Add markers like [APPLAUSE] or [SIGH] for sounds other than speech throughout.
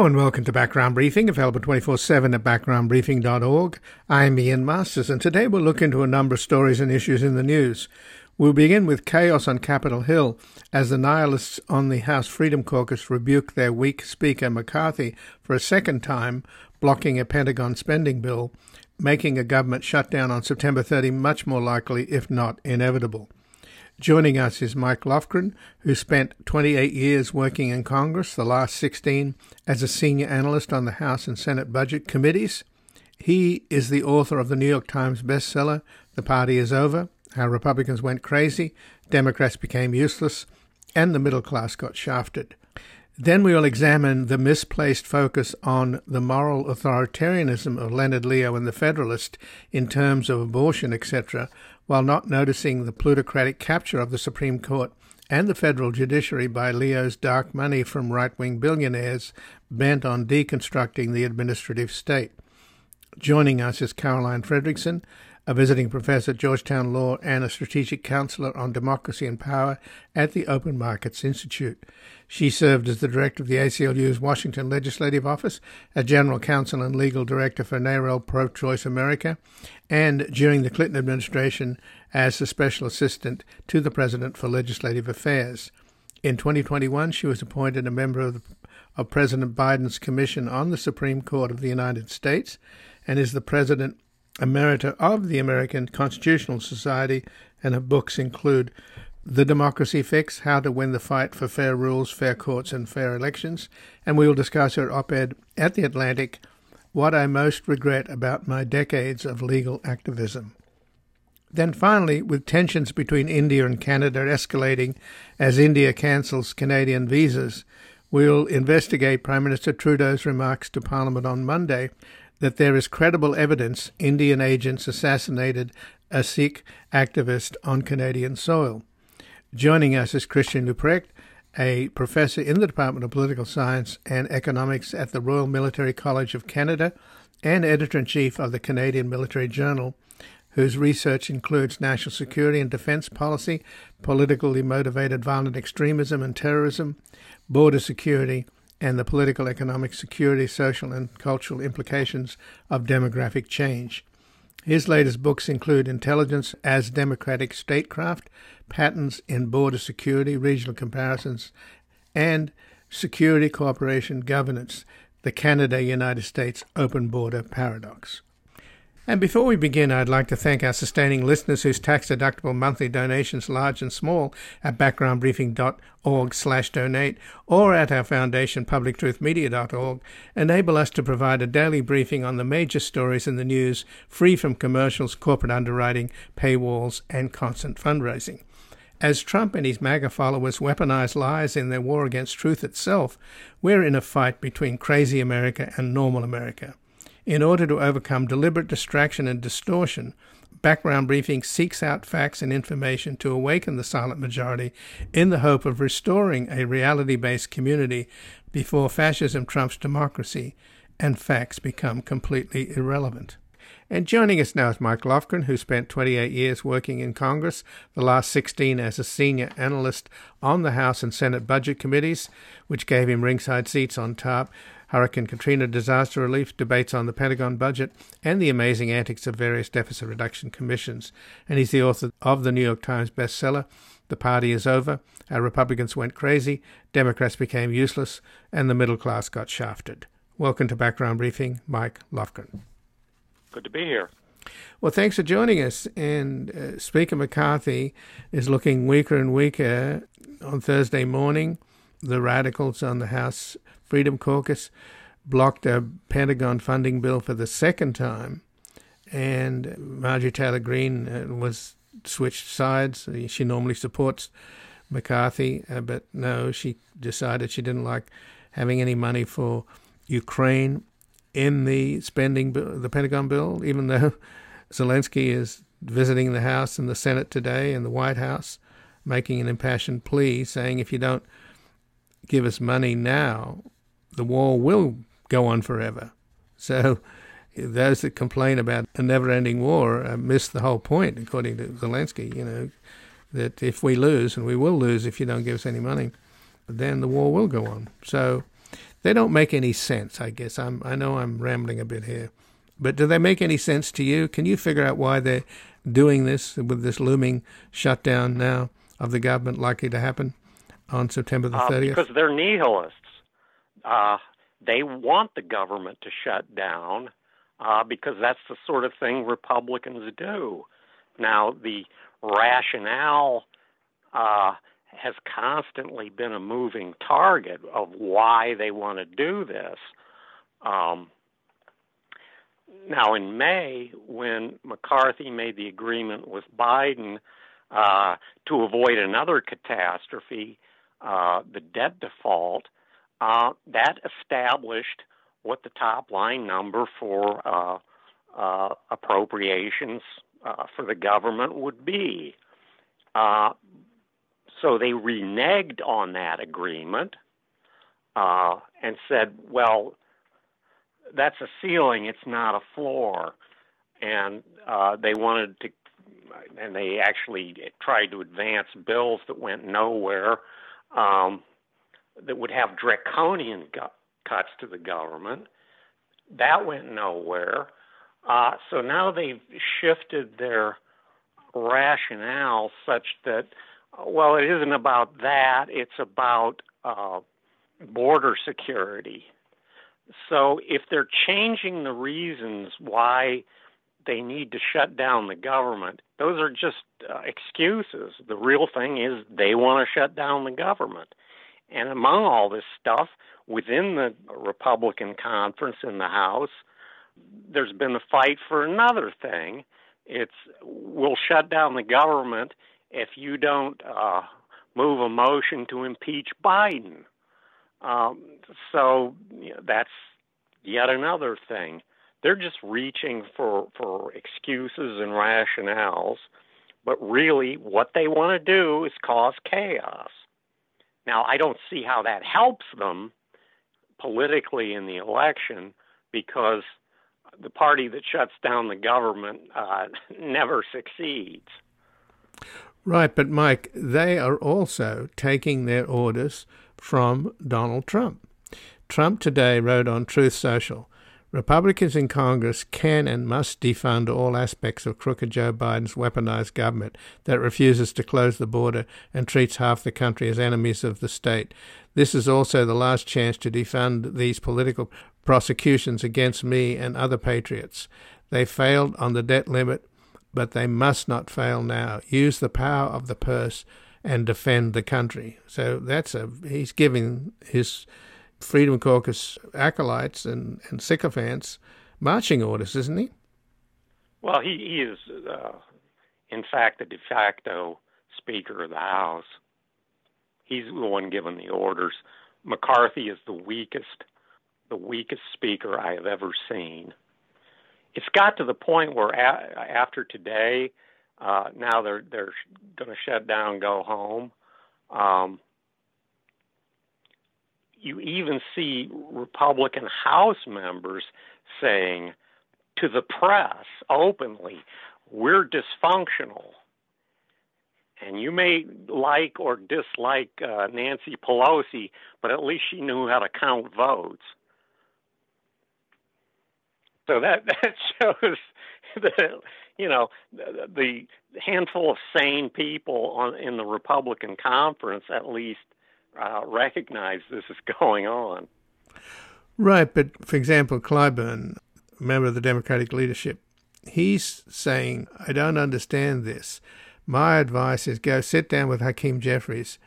Hello and welcome to Background Briefing, available 24 7 at backgroundbriefing.org. I'm Ian Masters, and today we'll look into a number of stories and issues in the news. We'll begin with chaos on Capitol Hill as the nihilists on the House Freedom Caucus rebuke their weak Speaker McCarthy for a second time, blocking a Pentagon spending bill, making a government shutdown on September 30 much more likely, if not inevitable. Joining us is Mike Lofgren, who spent 28 years working in Congress, the last 16 as a senior analyst on the House and Senate budget committees. He is the author of the New York Times bestseller, The Party is Over How Republicans Went Crazy, Democrats Became Useless, and the Middle Class Got Shafted. Then we will examine the misplaced focus on the moral authoritarianism of Leonard Leo and the Federalist in terms of abortion, etc., while not noticing the plutocratic capture of the Supreme Court and the federal judiciary by Leo's dark money from right wing billionaires bent on deconstructing the administrative state. Joining us is Caroline Fredrickson, a visiting professor at Georgetown Law and a strategic counselor on democracy and power at the Open Markets Institute. She served as the director of the ACLU's Washington Legislative Office, a general counsel and legal director for NARAL Pro Choice America, and during the Clinton administration as the special assistant to the president for legislative affairs. In 2021, she was appointed a member of, the, of President Biden's Commission on the Supreme Court of the United States and is the president emerita of the American Constitutional Society, and her books include the Democracy Fix How to Win the Fight for Fair Rules, Fair Courts, and Fair Elections. And we will discuss her op ed at The Atlantic What I Most Regret About My Decades of Legal Activism. Then finally, with tensions between India and Canada escalating as India cancels Canadian visas, we'll investigate Prime Minister Trudeau's remarks to Parliament on Monday that there is credible evidence Indian agents assassinated a Sikh activist on Canadian soil. Joining us is Christian Leuprecht, a professor in the Department of Political Science and Economics at the Royal Military College of Canada and editor in chief of the Canadian Military Journal, whose research includes national security and defense policy, politically motivated violent extremism and terrorism, border security, and the political, economic, security, social, and cultural implications of demographic change. His latest books include Intelligence as Democratic Statecraft, Patterns in Border Security, Regional Comparisons, and Security Cooperation Governance, the Canada United States Open Border Paradox. And before we begin, I'd like to thank our sustaining listeners whose tax-deductible monthly donations, large and small, at backgroundbriefing.org slash donate or at our foundation, publictruthmedia.org, enable us to provide a daily briefing on the major stories in the news, free from commercials, corporate underwriting, paywalls, and constant fundraising. As Trump and his MAGA followers weaponize lies in their war against truth itself, we're in a fight between crazy America and normal America. In order to overcome deliberate distraction and distortion, Background Briefing seeks out facts and information to awaken the silent majority in the hope of restoring a reality based community before fascism trumps democracy and facts become completely irrelevant. And joining us now is Mike Lofgren, who spent 28 years working in Congress, the last 16 as a senior analyst on the House and Senate budget committees, which gave him ringside seats on top. Hurricane Katrina disaster relief, debates on the Pentagon budget, and the amazing antics of various deficit reduction commissions. And he's the author of the New York Times bestseller, The Party is Over, Our Republicans Went Crazy, Democrats Became Useless, and the Middle Class Got Shafted. Welcome to Background Briefing, Mike Lofgren. Good to be here. Well, thanks for joining us. And uh, Speaker McCarthy is looking weaker and weaker on Thursday morning. The radicals on the House Freedom Caucus blocked a Pentagon funding bill for the second time, and Marjorie Taylor Greene uh, was switched sides. She normally supports McCarthy, uh, but no, she decided she didn't like having any money for Ukraine in the spending bill, the Pentagon bill, even though [LAUGHS] Zelensky is visiting the House and the Senate today and the White House, making an impassioned plea saying if you don't give us money now, the war will go on forever. So those that complain about a never-ending war uh, miss the whole point, according to Zelensky. You know that if we lose, and we will lose if you don't give us any money, then the war will go on. So they don't make any sense. I guess I'm I know I'm rambling a bit here, but do they make any sense to you? Can you figure out why they're doing this with this looming shutdown now of the government likely to happen on September the 30th? Uh, because they're nihilists. Uh, they want the government to shut down uh, because that's the sort of thing Republicans do. Now, the rationale uh, has constantly been a moving target of why they want to do this. Um, now, in May, when McCarthy made the agreement with Biden uh, to avoid another catastrophe, uh, the debt default, uh, that established what the top line number for uh, uh, appropriations uh, for the government would be. so they reneged on that agreement and said, well, that's a ceiling, it's not a floor. And they wanted to and they actually tried to advance bills that went nowhere um, that would have draconian gu- cuts to the government. That went nowhere. Uh, so now they've shifted their rationale such that, well, it isn't about that, it's about uh, border security. So if they're changing the reasons why they need to shut down the government, those are just uh, excuses. The real thing is they want to shut down the government. And among all this stuff, within the Republican conference in the House, there's been a fight for another thing. It's we'll shut down the government if you don't uh, move a motion to impeach Biden. Um, so you know, that's yet another thing. They're just reaching for, for excuses and rationales, but really what they want to do is cause chaos. Now, I don't see how that helps them politically in the election because the party that shuts down the government uh, [LAUGHS] never succeeds. Right, but Mike, they are also taking their orders from Donald Trump. Trump today wrote on Truth Social Republicans in Congress can and must defund all aspects of crooked Joe Biden's weaponized government that refuses to close the border and treats half the country as enemies of the state. This is also the last chance to defund these political prosecutions against me and other patriots. They failed on the debt limit, but they must not fail now. Use the power of the purse and defend the country. So that's a he's giving his Freedom Caucus acolytes and, and sycophants marching orders, isn't he? Well, he, he is, uh, in fact, the de facto Speaker of the House. He's the one giving the orders. McCarthy is the weakest, the weakest Speaker I have ever seen. It's got to the point where a- after today, uh, now they're they're going to shut down, go home. Um, you even see Republican House members saying to the press openly, we're dysfunctional. And you may like or dislike uh, Nancy Pelosi, but at least she knew how to count votes. So that [LAUGHS] that shows that you know the, handful of sane people on in the Republican conference at least uh, recognize this is [LAUGHS] going on. Right, but for example, Clyburn, member of the Democratic leadership, he's saying, I don't understand this. My advice is go sit down with Hakeem Jeffries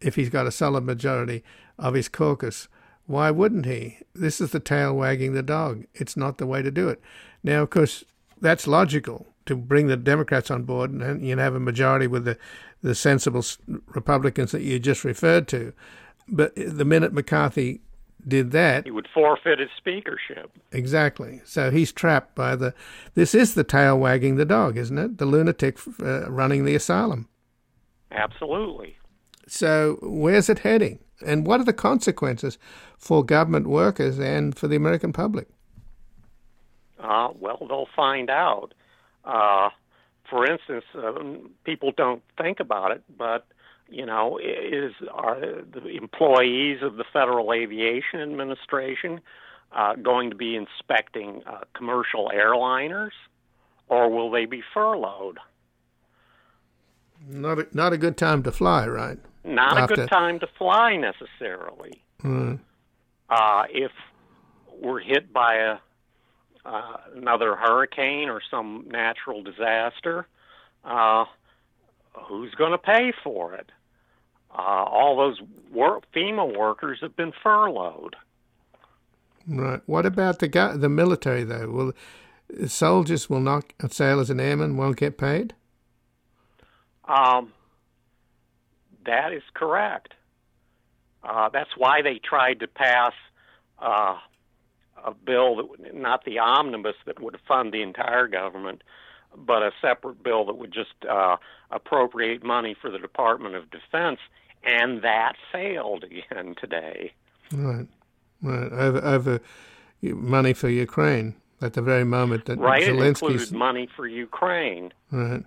if he's got a solid majority of his caucus. Why wouldn't he? This is the tail wagging the dog. It's not the way to do it. Now, of course, that's logical to bring the Democrats on board and you have a majority with the the sensible Republicans that you just referred to. But the minute McCarthy did that, he would forfeit his speakership. Exactly. So he's trapped by the. This is the tail wagging the dog, isn't it? The lunatic uh, running the asylum. Absolutely. So where's it heading? And what are the consequences for government workers and for the American public? Uh, well, they'll find out. Uh, for instance, uh, people don't think about it, but you know, is are the employees of the Federal Aviation Administration uh, going to be inspecting uh, commercial airliners, or will they be furloughed? Not a, not a good time to fly, right? Not After. a good time to fly necessarily. Mm. Uh, if we're hit by a uh, another hurricane or some natural disaster, uh, who's going to pay for it? Uh, all those work, FEMA workers have been furloughed. Right. What about the the military though? Will soldiers will not sailors and airmen won't get paid? Um, that is correct. Uh, that's why they tried to pass uh, a bill that would not the omnibus that would fund the entire government, but a separate bill that would just uh, appropriate money for the Department of Defense, and that failed [LAUGHS] again today. Right, right. Over, over money for Ukraine at the very moment that right, Zelensky's money for Ukraine. Right.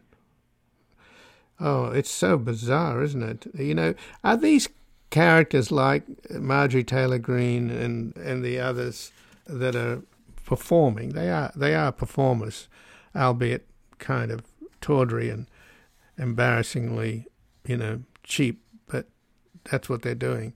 Oh, it's so bizarre, isn't it? You know, are these characters like Marjorie Taylor Greene and and the others that are performing? They are they are performers, albeit kind of tawdry and embarrassingly, you know, cheap. But that's what they're doing.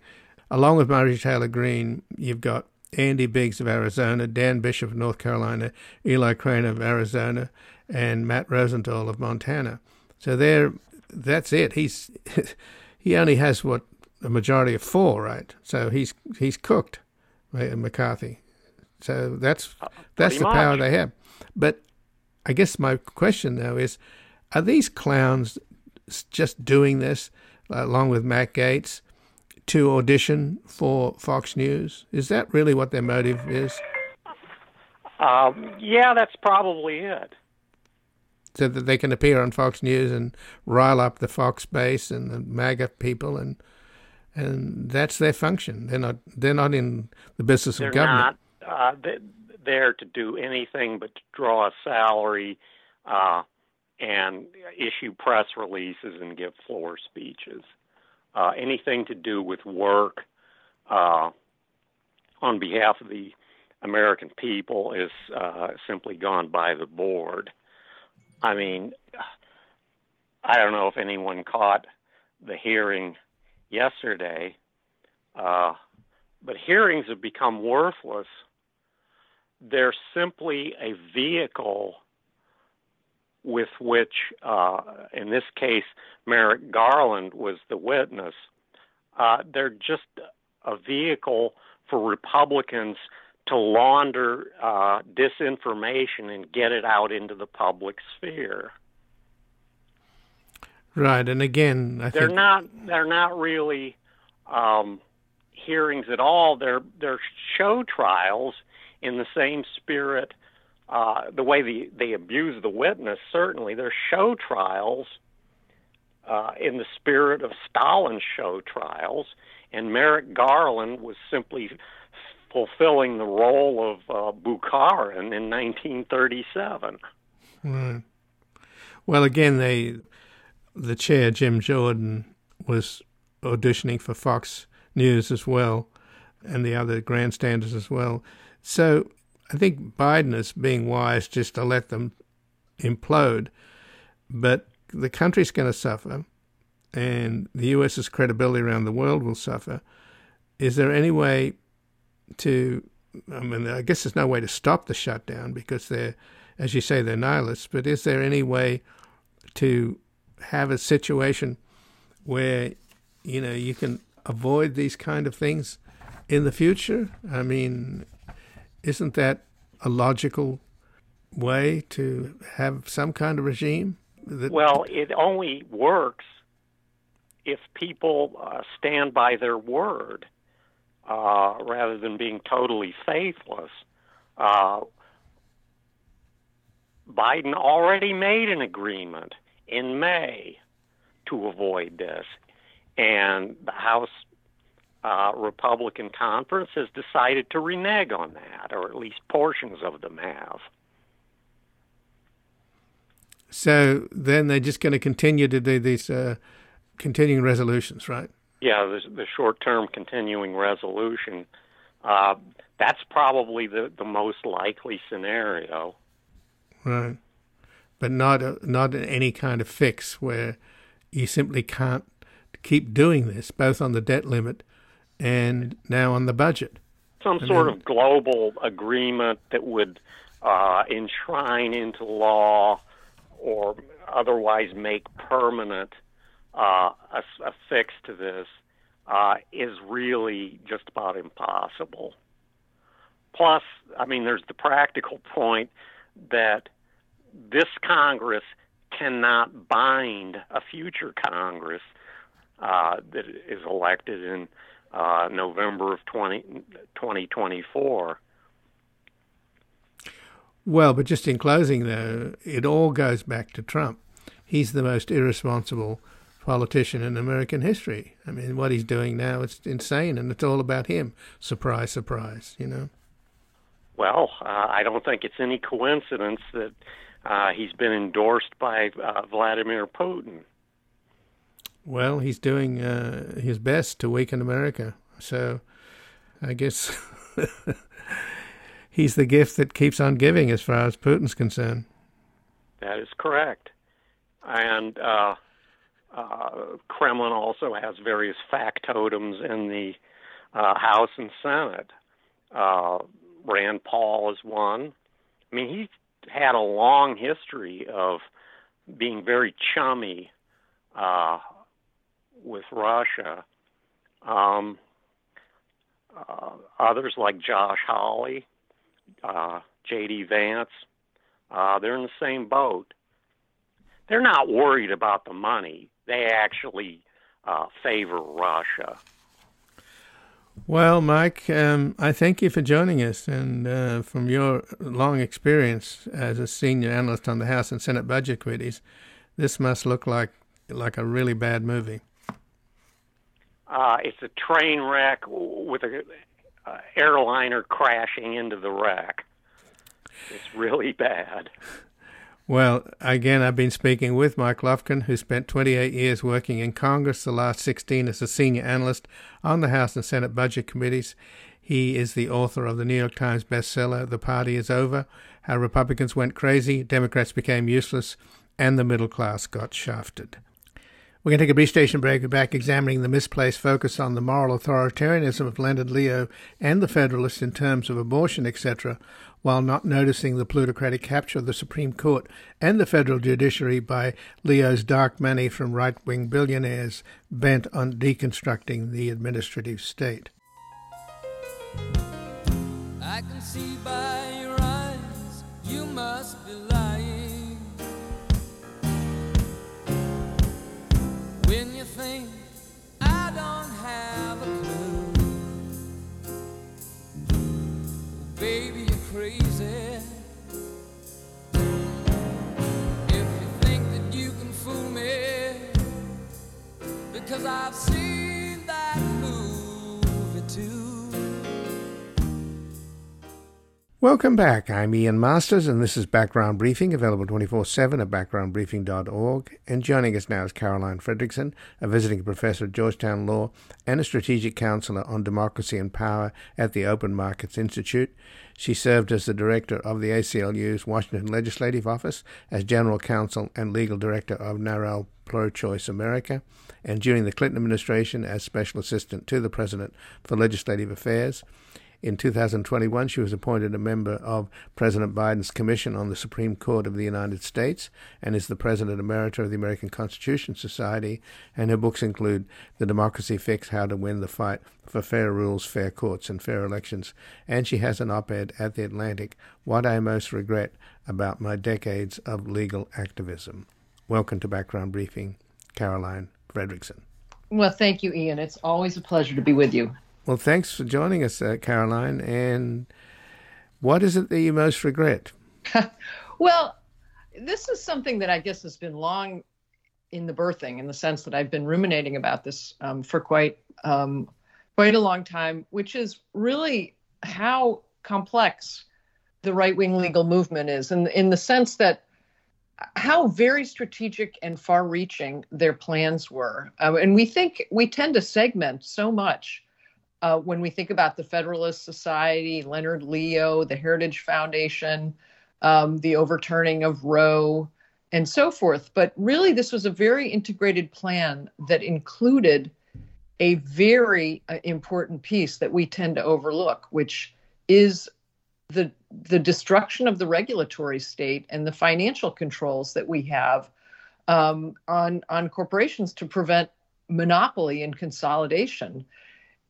Along with Marjorie Taylor Greene, you've got Andy Biggs of Arizona, Dan Bishop of North Carolina, Eli Crane of Arizona, and Matt Rosendale of Montana. So they're that's it. He's [LAUGHS] he only has what a majority of four, right? So he's he's cooked, McCarthy. So that's uh, that's the much. power they have. But I guess my question now is, are these clowns just doing this uh, along with Matt Gaetz to audition for Fox News? Is that really what their motive is? Um, yeah, that's probably it so that they can appear on Fox News and rile up the Fox base and the MAGA people, and and that's their function. They're not they're not in the business they're of government. Not, uh, there to do anything but draw a salary uh, and issue press releases and give floor speeches. Uh, anything to do with work uh, on behalf of the American people is uh, simply gone by the board. I mean, I don't know if anyone caught the hearing yesterday, uh, but hearings have become worthless. They're simply a vehicle with which, uh, in this case, Merrick Garland was the witness. Uh, they're just a vehicle for Republicans to launder uh, disinformation and get it out into the public sphere. Right, and again, I they're think... not they're not really um, hearings at all. They're they're show trials in the same spirit. Uh, the way they, they abuse the witness, certainly, they're show trials uh, in the spirit of Stalin's show trials, and Merrick Garland was simply fulfilling the role of uh, Bukharin in 1937. Right. Well, again, they the chair Jim Jordan was auditioning for Fox News as well, and the other grandstanders as well. So I think Biden is being wise just to let them implode, but the country's going to suffer, and the U.S.'s credibility around the world will suffer. Is there any way to, I mean, I guess there's no way to stop the shutdown because they're, as you say, they're nihilists, but is there any way to have a situation where, you know, you can avoid these kind of things in the future? I mean, isn't that a logical way to have some kind of regime? That... Well, it only works if people uh, stand by their word uh, rather than being totally faithless. Uh, Biden already made an agreement in May to avoid this, and the House uh, Republican conference has decided to renege on that, or at least portions of them have. So then they're just going to continue to do these uh, continuing resolutions, right? Yeah, the, the short-term continuing resolution. Uh, that's probably the, the most likely scenario. Right, but not a, not any kind of fix where you simply can't keep doing this, both on the debt limit and now on the budget. Some sort mean, of global agreement that would uh, enshrine into law or otherwise make permanent uh, a, a, fix to this uh, is really just about impossible. Plus, I mean, there's the practical point that this Congress cannot bind a future Congress uh, that is elected in uh, November of 20, 2024. Well, but just in closing, though, it all goes back to Trump. He's the most irresponsible politician in American history. I mean, what he's doing now is insane, and it's all about him. Surprise, surprise, you know? Well, uh, I don't think it's any coincidence that uh, he's been endorsed by uh, Vladimir Putin. Well, he's doing uh, his best to weaken America. So I guess [LAUGHS] he's the gift that keeps on giving as far as Putin's concerned. That is correct. And uh, uh, Kremlin also has various factotums in the uh, House and Senate. Uh, Rand Paul is one. I mean, he had a long history of being very chummy uh, with Russia. Um, uh, others like Josh Hawley, uh, J.D. Vance, uh, they're in the same boat. They're not worried about the money. They actually uh, favor Russia. Well, Mike, um, I thank you for joining us. And uh, from your long experience as a senior analyst on the House and Senate budget committees, this must look like like a really bad movie. Uh, it's a train wreck with a uh, airliner crashing into the wreck. It's really bad. Well, again, I've been speaking with Mike Lofgren, who spent 28 years working in Congress, the last 16 as a senior analyst on the House and Senate budget committees. He is the author of the New York Times bestseller, The Party is Over How Republicans Went Crazy, Democrats Became Useless, and the Middle Class Got Shafted. We're going to take a brief station break. We're back examining the misplaced focus on the moral authoritarianism of Leonard Leo and the Federalists in terms of abortion, etc., while not noticing the plutocratic capture of the Supreme Court and the federal judiciary by Leo's dark money from right wing billionaires bent on deconstructing the administrative state. I can see by your eyes you must be Welcome back. I'm Ian Masters, and this is Background Briefing, available 24 7 at backgroundbriefing.org. And joining us now is Caroline Fredrickson, a visiting professor at Georgetown Law and a strategic counselor on democracy and power at the Open Markets Institute. She served as the director of the ACLU's Washington Legislative Office, as general counsel and legal director of NARAL Pro Choice America, and during the Clinton administration as special assistant to the president for legislative affairs. In 2021, she was appointed a member of President Biden's Commission on the Supreme Court of the United States and is the President Emerita of the American Constitution Society. And her books include The Democracy Fix How to Win the Fight for Fair Rules, Fair Courts, and Fair Elections. And she has an op ed at The Atlantic What I Most Regret About My Decades of Legal Activism. Welcome to Background Briefing, Caroline Fredrickson. Well, thank you, Ian. It's always a pleasure to be with you. Well, thanks for joining us, uh, Caroline. And what is it that you most regret? [LAUGHS] well, this is something that I guess has been long in the birthing, in the sense that I've been ruminating about this um, for quite um, quite a long time, which is really how complex the right wing legal movement is, and in, in the sense that how very strategic and far reaching their plans were. Uh, and we think we tend to segment so much uh, when we think about the Federalist Society, Leonard Leo, the Heritage Foundation, um, the overturning of Roe, and so forth. But really, this was a very integrated plan that included a very uh, important piece that we tend to overlook, which is the the destruction of the regulatory state and the financial controls that we have um, on on corporations to prevent monopoly and consolidation.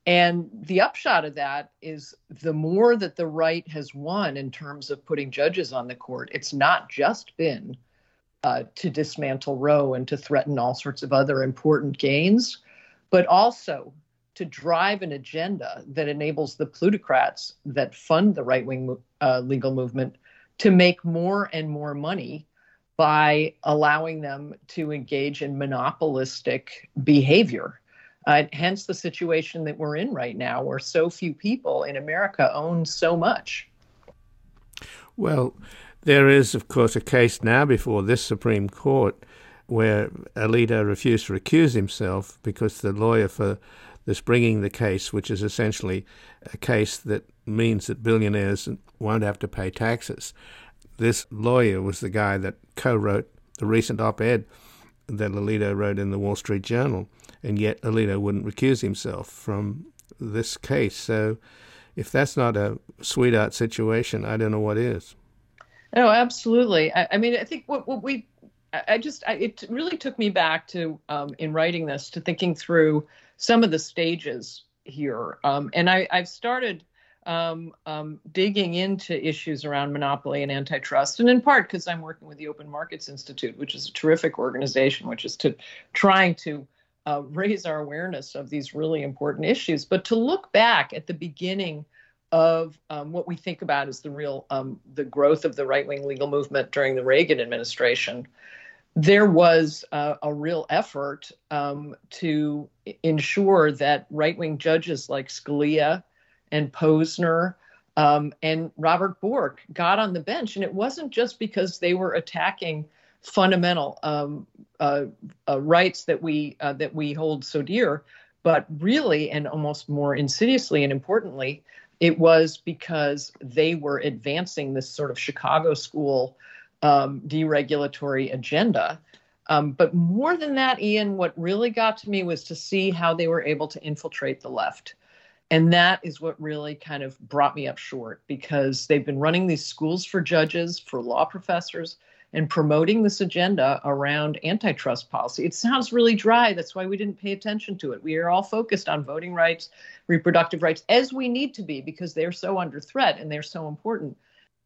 And the upshot of that is the more that the right has won in terms of putting judges on the court, it's not just been uh, to dismantle Roe and to threaten all sorts of other important gains, but also to drive an agenda that enables the plutocrats that fund the right wing uh, legal movement to make more and more money by allowing them to engage in monopolistic behavior. Uh, hence the situation that we're in right now, where so few people in America own so much. Well, there is, of course, a case now before this Supreme Court where Alito refused to recuse himself because the lawyer for this bringing the case, which is essentially a case that means that billionaires won't have to pay taxes. This lawyer was the guy that co wrote the recent op ed that Alito wrote in the Wall Street Journal, and yet Alito wouldn't recuse himself from this case. So if that's not a sweetheart situation, I don't know what is. No, absolutely. I, I mean, I think what, what we, I just, I, it really took me back to, um, in writing this, to thinking through some of the stages here. Um, and I, have started um, um, digging into issues around monopoly and antitrust, and in part because I'm working with the Open Markets Institute, which is a terrific organization, which is to trying to uh, raise our awareness of these really important issues, but to look back at the beginning of um, what we think about as the real um, the growth of the right wing legal movement during the Reagan administration, there was a, a real effort um, to ensure that right wing judges like Scalia and Posner um, and Robert Bork got on the bench, and it wasn't just because they were attacking fundamental um, uh, uh, rights that we uh, that we hold so dear, but really and almost more insidiously and importantly, it was because they were advancing this sort of Chicago school um, deregulatory agenda. Um, but more than that, Ian, what really got to me was to see how they were able to infiltrate the left. And that is what really kind of brought me up short because they've been running these schools for judges, for law professors, and promoting this agenda around antitrust policy. It sounds really dry. That's why we didn't pay attention to it. We are all focused on voting rights, reproductive rights, as we need to be because they're so under threat and they're so important.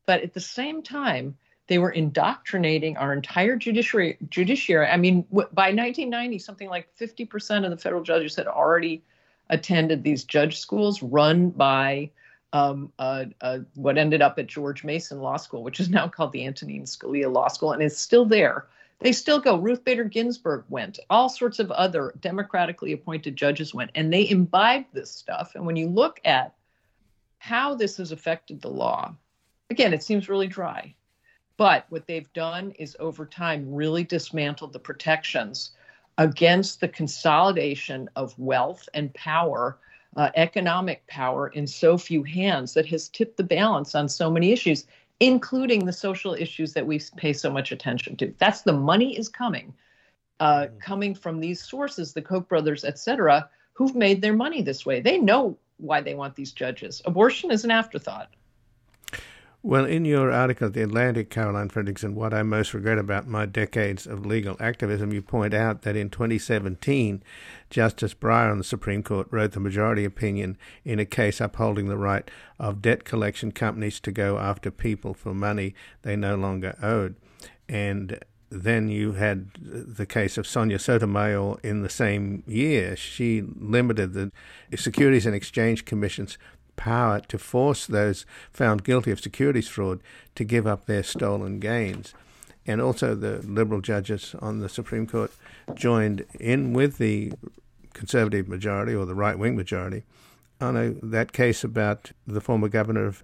But at the same time, they were indoctrinating our entire judiciary. Judiciary. I mean, by 1990, something like 50% of the federal judges had already attended these judge schools run by um, uh, uh, what ended up at George Mason Law School, which is now called the Antonin Scalia Law School, and is still there. They still go. Ruth Bader Ginsburg went. All sorts of other democratically appointed judges went, and they imbibed this stuff. And when you look at how this has affected the law, again, it seems really dry. But what they've done is over time really dismantled the protections against the consolidation of wealth and power uh, economic power in so few hands that has tipped the balance on so many issues, including the social issues that we pay so much attention to. That's the money is coming, uh, mm-hmm. coming from these sources, the Koch brothers, et cetera, who've made their money this way. They know why they want these judges. Abortion is an afterthought. Well, in your article, at The Atlantic, Caroline Fredrickson, what I most regret about my decades of legal activism, you point out that in 2017, Justice Breyer on the Supreme Court wrote the majority opinion in a case upholding the right of debt collection companies to go after people for money they no longer owed. And then you had the case of Sonia Sotomayor in the same year. She limited the Securities and Exchange Commission's power to force those found guilty of securities fraud to give up their stolen gains. And also, the liberal judges on the Supreme Court joined in with the conservative majority or the right wing majority on a, that case about the former governor of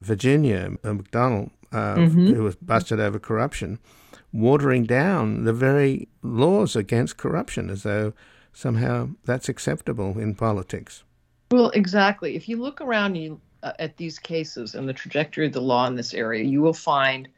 Virginia, McDonnell, uh, mm-hmm. who was busted over corruption, watering down the very laws against corruption as though somehow that's acceptable in politics. Well, exactly. If you look around you, uh, at these cases and the trajectory of the law in this area, you will find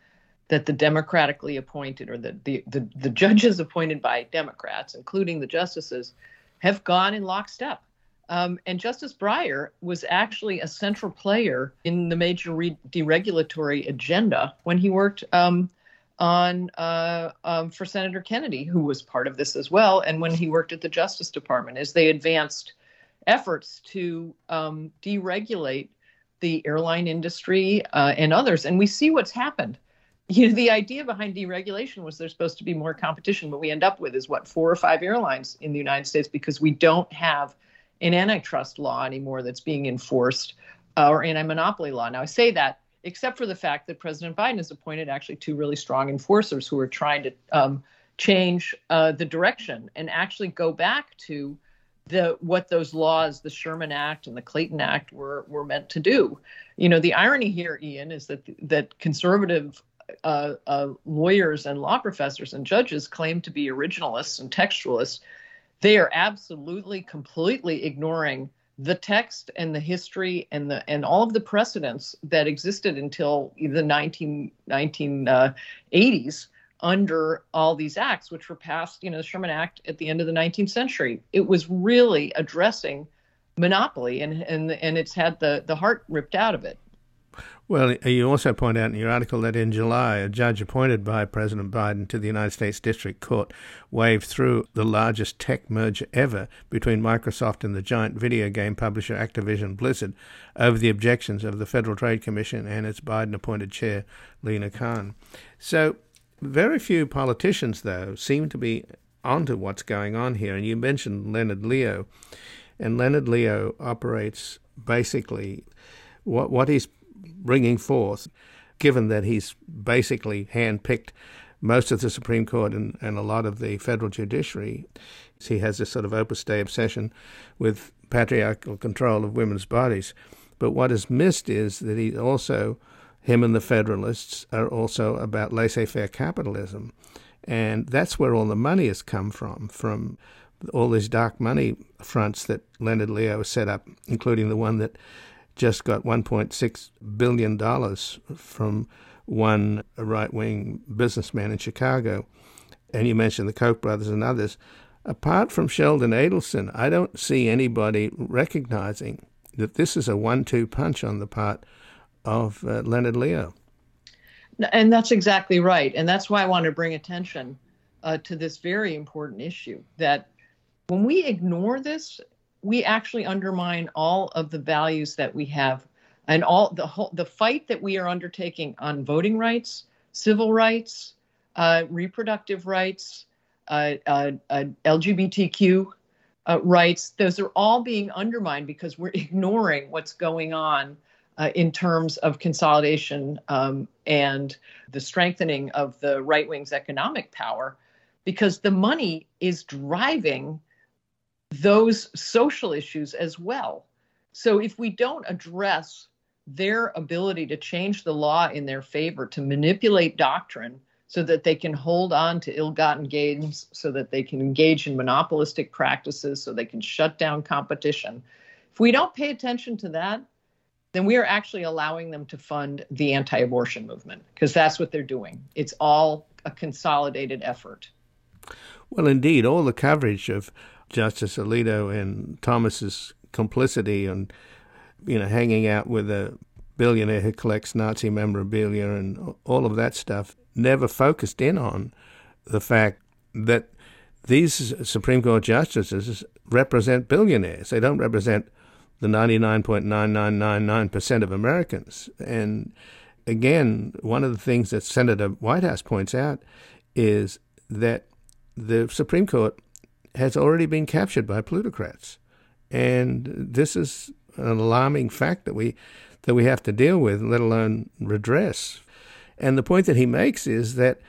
that the democratically appointed or the, the, the, the judges [LAUGHS] appointed by Democrats, including the justices, have gone in lockstep. Um, and Justice Breyer was actually a central player in the major re- deregulatory agenda when he worked um, on uh, um, for Senator Kennedy, who was part of this as well, and when he worked at the Justice Department, as they advanced efforts to um, deregulate the airline industry uh, and others. And we see what's happened. You know, the idea behind deregulation was there's supposed to be more competition. What we end up with is what four or five airlines in the United States because we don't have an antitrust law anymore that's being enforced uh, or anti-monopoly law. Now I say that except for the fact that President Biden has appointed actually two really strong enforcers who are trying to um, change uh, the direction and actually go back to the what those laws, the Sherman Act and the Clayton Act, were were meant to do. You know, the irony here, Ian, is that that conservative uh, uh, lawyers and law professors and judges claim to be originalists and textualists. They are absolutely, completely ignoring the text and the history and the and all of the precedents that existed until the 19, 1980s under all these acts, which were passed, you know, the Sherman Act at the end of the 19th century. It was really addressing monopoly, and and and it's had the the heart ripped out of it. Well, you also point out in your article that in July, a judge appointed by President Biden to the United States District Court waved through the largest tech merger ever between Microsoft and the giant video game publisher Activision Blizzard over the objections of the Federal Trade Commission and its Biden appointed chair, Lina Khan. So very few politicians, though, seem to be onto what's going on here. And you mentioned Leonard Leo, and Leonard Leo operates basically what what he's bringing forth, given that he's basically handpicked most of the Supreme Court and, and a lot of the federal judiciary. He has this sort of opus dei obsession with patriarchal control of women's bodies. But what is missed is that he also him and the Federalists are also about laissez faire capitalism. And that's where all the money has come from, from all these dark money fronts that Leonard Leo set up, including the one that just got $1.6 billion from one right wing businessman in Chicago. And you mentioned the Koch brothers and others. Apart from Sheldon Adelson, I don't see anybody recognizing that this is a one two punch on the part of uh, Leonard Leo. And that's exactly right. And that's why I want to bring attention uh, to this very important issue that when we ignore this, we actually undermine all of the values that we have and all the whole the fight that we are undertaking on voting rights, civil rights, uh, reproductive rights, uh, uh, uh LGBTQ uh, rights. Those are all being undermined because we're [LAUGHS] ignoring what's going on uh, in terms of consolidation um, and the strengthening of the right wing's economic power, because the money is driving those social issues as well. So if we don't address their ability to change the law in their favor, to manipulate doctrine so that they can hold on to ill gotten gains, so that they can engage in monopolistic practices, so they can shut down competition. If we don't pay attention to that, then we are actually allowing them to fund the anti abortion movement because that's what they're doing. It's all a consolidated effort. Well, indeed, all the coverage of Justice Alito and Thomas's complicity and, you know, hanging out with a billionaire who collects Nazi memorabilia and all of that stuff never focused in on the fact that these Supreme Court justices represent billionaires. They don't represent the 99.9999% of Americans. And again, one of the things that Senator Whitehouse points out is that the Supreme Court has already been captured by plutocrats. And this is an alarming fact that we that we have to deal with, let alone redress. And the point that he makes is that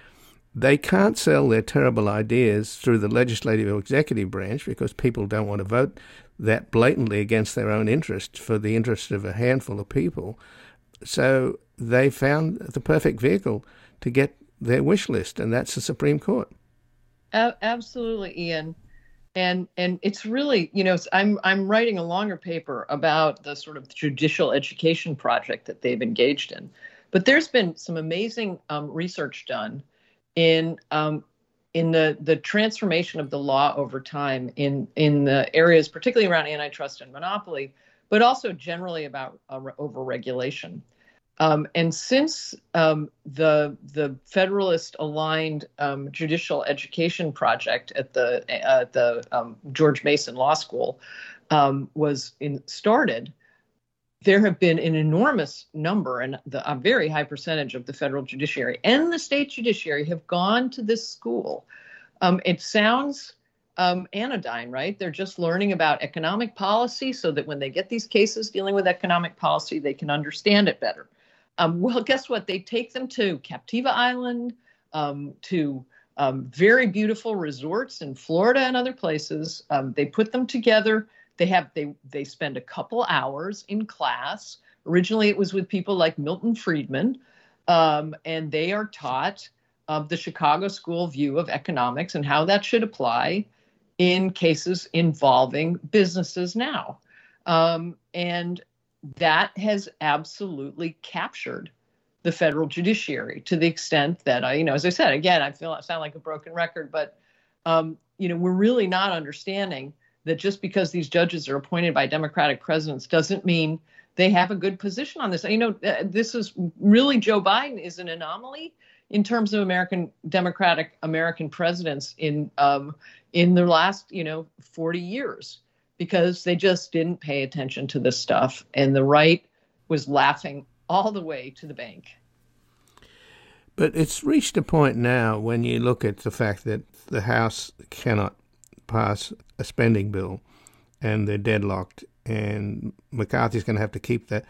they can't sell their terrible ideas through the legislative or executive branch because people don't want to vote that blatantly against their own interest for the interest of a handful of people. So they found the perfect vehicle to get their wish list, and that's the Supreme Court. absolutely, Ian. And and it's really, you know, I'm I'm writing a longer paper about the sort of judicial education project that they've engaged in, but there's been some amazing um, research done in um, in the the transformation of the law over time in in the areas, particularly around antitrust and monopoly, but also generally about uh, overregulation. Um, and since um, the the Federalist aligned um, judicial education project at the uh, the um, George Mason Law School um, was in, started, there have been an enormous number and the, a very high percentage of the federal judiciary and the state judiciary have gone to this school. Um, it sounds um, anodyne, right? They're just learning about economic policy so that when they get these cases dealing with economic policy, they can understand it better. Um, well, guess what? They take them to Captiva Island, um, to um, very beautiful resorts in Florida and other places. Um, they put them together. They have they they spend a couple hours in class. Originally, it was with people like Milton Friedman, um, and they are taught uh, the Chicago School view of economics and how that should apply in cases involving businesses now. Um, and that has absolutely captured the federal judiciary to the extent that I, you know, as I said, again, I feel I sound like a broken record, but um, you know, we're really not understanding that just because these judges are appointed by Democratic presidents doesn't mean they have a good position on this. You know, uh, this is really Joe Biden is an anomaly in terms of American Democratic American presidents in um, in the last you know 40 years because they just didn't pay attention to this stuff. And the right was laughing all the way to the bank. But it's reached a point now when you look at the fact that the House cannot pass a spending bill and they're deadlocked, and McCarthy's going to have to keep the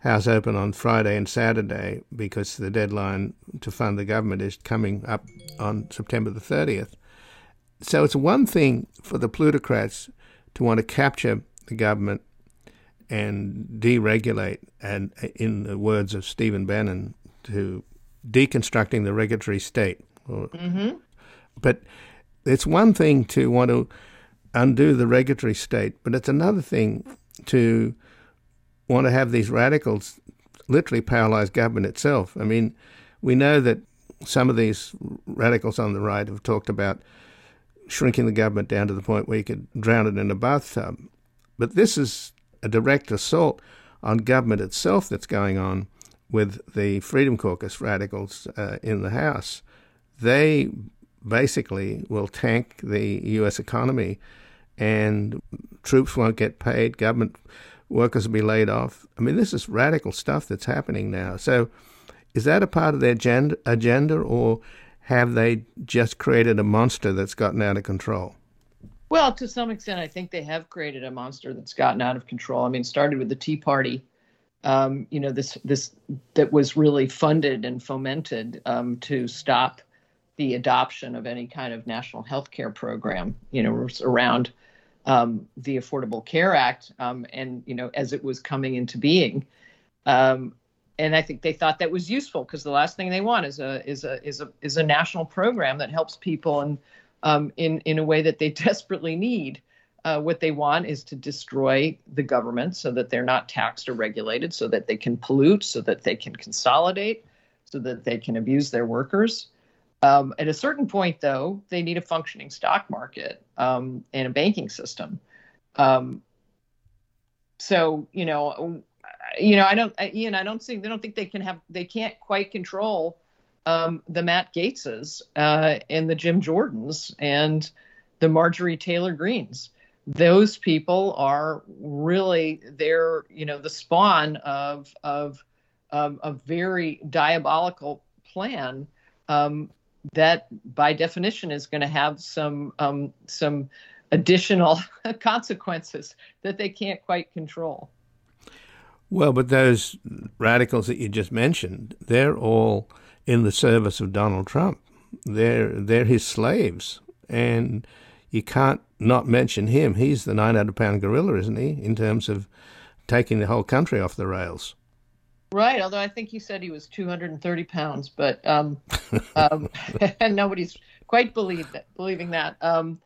House open on Friday and Saturday because the deadline to fund the government is coming up on September the 30th. So it's one thing for the plutocrats to want to capture the government and deregulate, and in the words of Stephen Bannon, to deconstructing the regulatory state. Mm-hmm. But it's one thing to want to undo the regulatory state, but it's another thing to want to have these radicals literally paralyze government itself. I mean, we know that some of these radicals on the right have talked about shrinking the government down to the point where you could drown it in a bathtub. But this is a direct assault on government itself that's going on with the Freedom Caucus radicals uh, in the House. They basically will tank the U.S. economy, and troops won't get paid, government workers will be laid off. I mean, this is radical stuff that's happening now. So, is that a part of their agenda, or have they just created a monster that's gotten out of control? Well, to some extent, I think they have created a monster that's gotten out of control. I mean, started with the Tea Party, um, you know, this this that was really funded and fomented um, to stop the adoption of any kind of national health care program, you know, around um, the Affordable Care Act, um, and you know, as it was coming into being, um, and I think they thought that was useful because the last thing they want is a is a is a is a national program that helps people and um, in in a way that they [LAUGHS] desperately need. Uh, what they want is to destroy the government so that they're not taxed or regulated, so that they can pollute, so that they can consolidate, so that they can abuse their workers. Um, at a certain point, though, they need a functioning stock market um, and a banking system. Um, so, you know, you know, I don't, Ian, I don't think they don't think they can have, they can't quite control um, the Matt Gaetzes uh, and the Jim Jordans and the Marjorie Taylor Greenes. Those people are really they're you know the spawn of of um, a very diabolical plan um, that by definition is going to have some um, some additional [LAUGHS] consequences that they can't quite control. Well, but those radicals that you just mentioned, they're all in the service of Donald Trump. They're they're his slaves, and you can't not mention him. He's the nine hundred pound gorilla, isn't he, in terms of taking the whole country off the rails? Right, although I think he said he was 230 pounds, but um, um, [LAUGHS] and nobody's quite believed that, believing that. Um,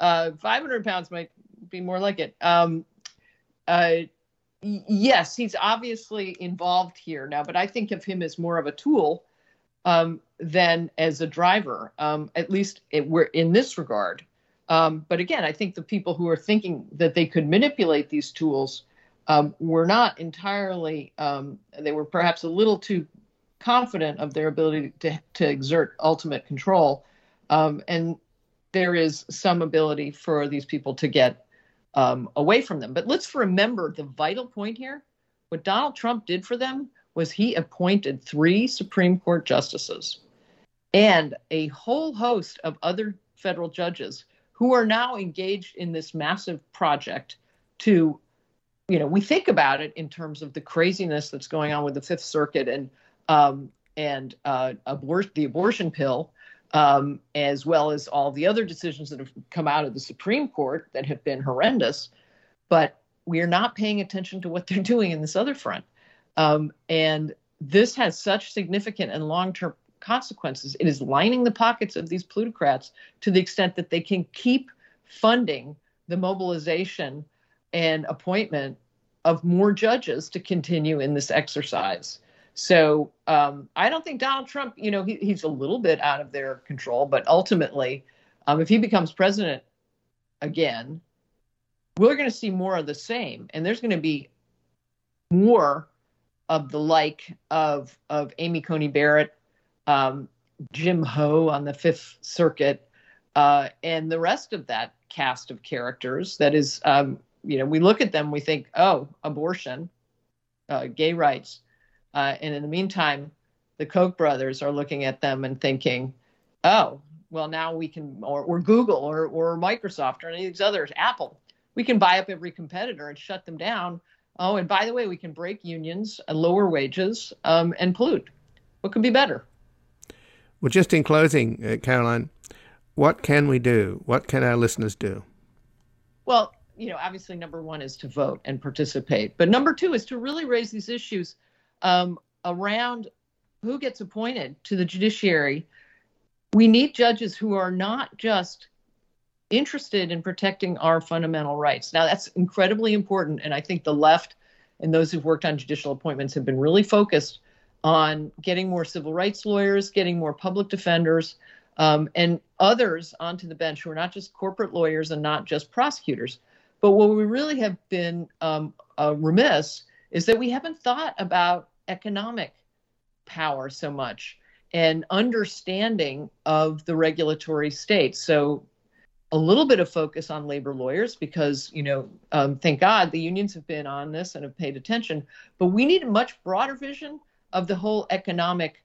uh, 500 pounds might be more like it. Um, uh, yes, he's obviously involved here now, but I think of him as more of a tool um, than as a driver, um, at least it, we're in this regard. Um, but again, I think the people who are thinking that they could manipulate these tools um, were not entirely, um, they were perhaps a little too confident of their ability to, to exert ultimate control. Um, and there is some ability for these people to get um, away from them. But let's remember the vital point here. What Donald Trump did for them was he appointed three Supreme Court justices and a whole host of other federal judges who are now engaged in this massive project to you know we think about it in terms of the craziness that's going on with the fifth circuit and um, and uh, abort- the abortion pill um, as well as all the other decisions that have come out of the supreme court that have been horrendous but we are not paying attention to what they're doing in this other front um, and this has such significant and long-term consequences. It is lining the pockets of these plutocrats to the extent that they can keep funding the mobilization and appointment of more judges to continue in this exercise. So um, I don't think Donald Trump, you know, he, he's a little bit out of their control, but ultimately, um, if he becomes president again, we're going to see more of the same, and there's going to be more of the like of of Amy Coney Barrett um, Jim Ho on the Fifth Circuit, uh, and the rest of that cast of characters. That is, um, you know, we look at them, we think, oh, abortion, uh, gay rights, uh, and in the meantime, the Koch brothers are looking at them and thinking, oh, well, now we can, or, or Google or, or Microsoft or any of these others, Apple, we can buy up every competitor and shut them down. Oh, and by the way, we can break unions, uh, lower wages, um, and pollute. What could be better? Well, just in closing, uh, Caroline, what can we do? What can our listeners do? Well, you know, obviously, number one is to vote and participate. But number two is to really raise these issues um, around who gets appointed to the judiciary. We need judges who are not just interested in protecting our fundamental rights. Now, that's incredibly important. And I think the left and those who've worked on judicial appointments have been really focused on getting more civil rights lawyers, getting more public defenders, um, and others onto the bench who are not just corporate lawyers and not just prosecutors. But what we really have been um, uh, remiss is that we haven't thought about economic power so much and understanding of the regulatory state. So a little bit of focus on labor lawyers because you know um, thank god the unions have been on this and have paid attention but we need a much broader vision of the whole economic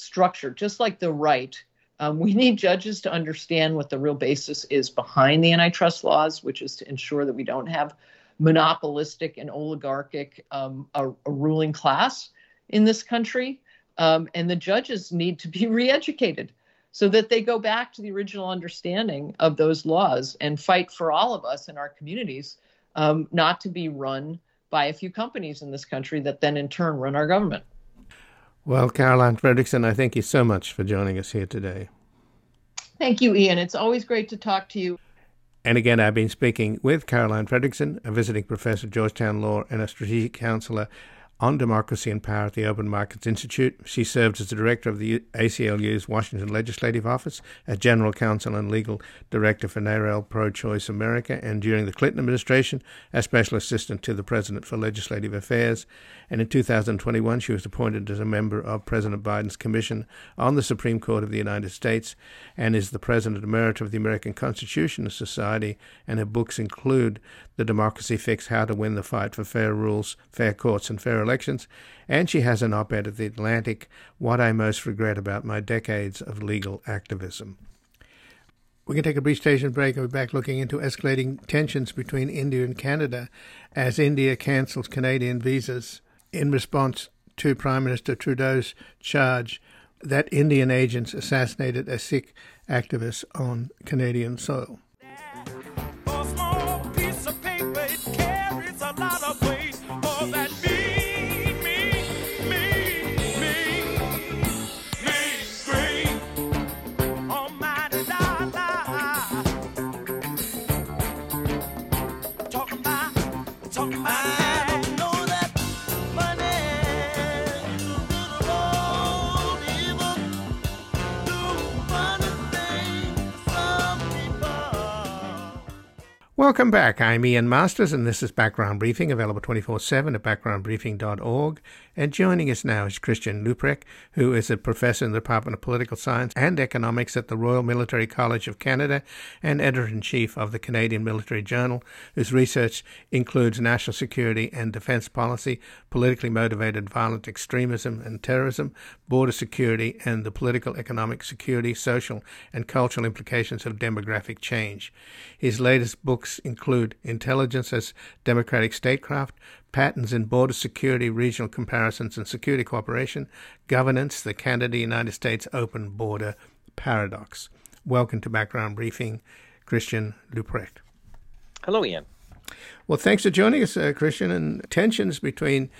structure, just like the right. Um, we need judges to understand what the real basis is behind the antitrust laws, which is to ensure that we don't have monopolistic and oligarchic um, a, a, ruling class in this country. Um, and the judges need to be [LAUGHS] re-educated so that they go back to the original understanding of those laws and fight for all of us in our communities, um, not to be run by a few companies in this country that then in turn run our government. Well, Caroline Fredrickson, I thank you so much for joining us here today. Thank you, Ian. It's always great to talk to you. And again, I've been speaking with Caroline Fredrickson, a visiting professor at Georgetown Law and a strategic counselor on democracy and power at the Open Markets Institute. She served as the director of the ACLU's Washington Legislative Office, a general counsel and legal director for NARAL Pro Choice America, and during the Clinton administration, a special assistant to the president for legislative affairs. And in 2021, she was appointed as a member of President Biden's Commission on the Supreme Court of the United States and is the president emerita of the American Constitution Society. And her books include The Democracy Fix How to Win the Fight for Fair Rules, Fair Courts, and Fair elections, and she has an op ed at The Atlantic What I Most Regret About My Decades of Legal Activism. We can take a brief station break and be back looking into escalating tensions between India and Canada as India cancels Canadian visas in response to Prime Minister Trudeau's charge that Indian agents assassinated a Sikh activist on Canadian soil. Welcome back. I'm Ian Masters, and this is Background Briefing, available 24 7 at backgroundbriefing.org. And joining us now is Christian Leuprecht, who is a professor in the Department of Political Science and Economics at the Royal Military College of Canada and editor in chief of the Canadian Military Journal, whose research includes national security and defense policy, politically motivated violent extremism and terrorism, border security, and the political, economic, security, social, and cultural implications of demographic change. His latest books include Intelligence as Democratic Statecraft, Patterns in Border Security, Regional Comparisons and Security Cooperation, Governance, the Canada United States Open Border Paradox. Welcome to Background Briefing, Christian Leuprecht. Hello, Ian. Well, thanks for joining us, uh, Christian. And tensions between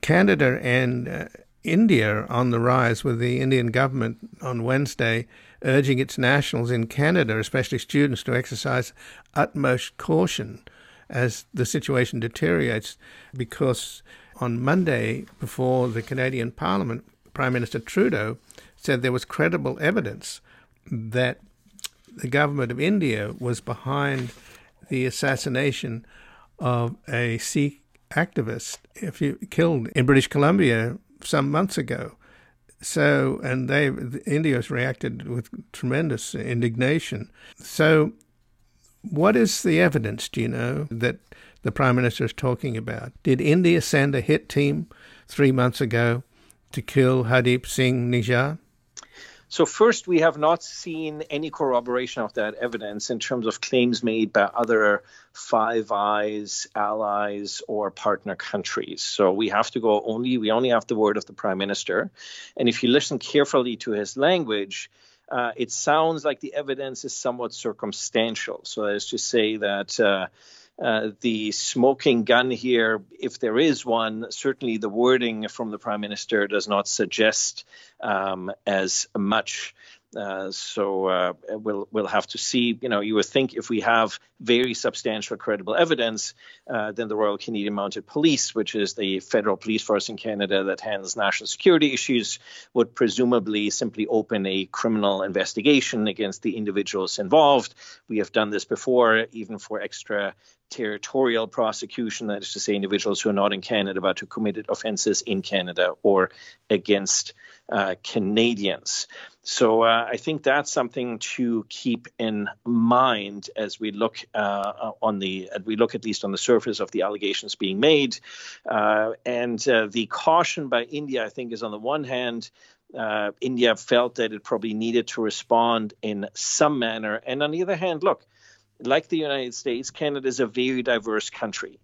Canada and uh, India on the rise, with the Indian government on Wednesday urging its nationals in Canada, especially students, to exercise utmost caution as the situation deteriorates. Because on Monday, before the Canadian Parliament, Prime Minister Trudeau said there was credible evidence that the government of India was behind the assassination of a Sikh activist if you killed in British Columbia some months ago. So, and they, India has reacted with tremendous indignation. So, what is the evidence, do you know, that the Prime Minister is talking about? Did India send a hit team three months ago to kill Hardeep Singh Nijjar? So, first, we have not seen any corroboration of that evidence in terms of claims made by other Five Eyes allies or partner countries. So, we have to go only, we only have the word of the Prime Minister. And if you listen carefully to his language, uh, it sounds like the evidence is somewhat circumstantial. So, that is to say that. Uh, uh, the smoking gun here, if there is one, certainly the wording from the prime minister does not suggest um, as much uh, so uh, we'll we'll have to see. You know, you would think if we have very substantial, credible evidence, uh, then the Royal Canadian Mounted Police, which is the federal police force in Canada that handles national security issues, would presumably simply open a criminal investigation against the individuals involved. We have done this before, even for extra territorial prosecution, that is to say, individuals who are not in Canada but who committed offences in Canada or against uh, Canadians. So uh, I think that's something to keep in mind as we look uh, on the we look at least on the surface of the allegations being made, uh, and uh, the caution by India I think is on the one hand. Uh, India felt that it probably needed to respond in some manner, and on the other hand, look, like the United States, Canada is a very diverse country.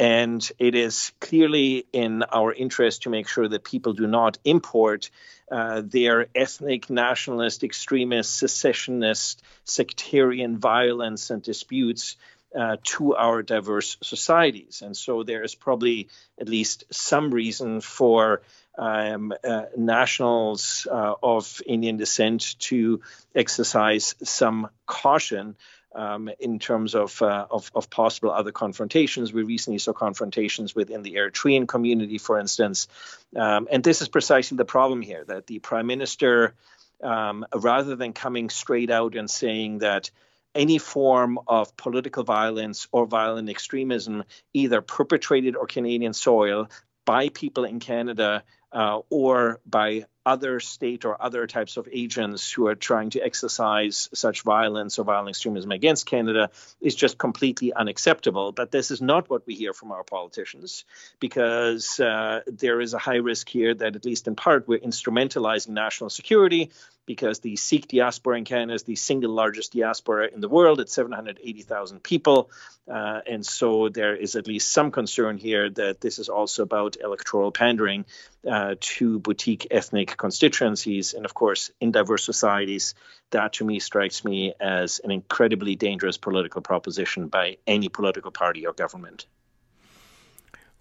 And it is clearly in our interest to make sure that people do not import uh, their ethnic, nationalist, extremist, secessionist, sectarian violence and disputes uh, to our diverse societies. And so there is probably at least some reason for um, uh, nationals uh, of Indian descent to exercise some caution um, in terms of, uh, of, of possible other confrontations. We recently saw confrontations within the Eritrean community, for instance, um, and this is precisely the problem here that the prime minister, um, rather than coming straight out and saying that any form of political violence or violent extremism, either perpetrated on Canadian soil by people in Canada uh, or by other state or other types of agents who are trying to exercise such violence or violent extremism against Canada is just completely unacceptable. But this is not what we hear from our politicians because uh, there is a high risk here that, at least in part, we're instrumentalizing national security because the Sikh diaspora in Canada is the single largest diaspora in the world. at 780,000 people. Uh, and so there is at least some concern here that this is also about electoral pandering uh, to boutique ethnic constituencies. And of course, in diverse societies, that to me strikes me as an incredibly dangerous political proposition by any political party or government.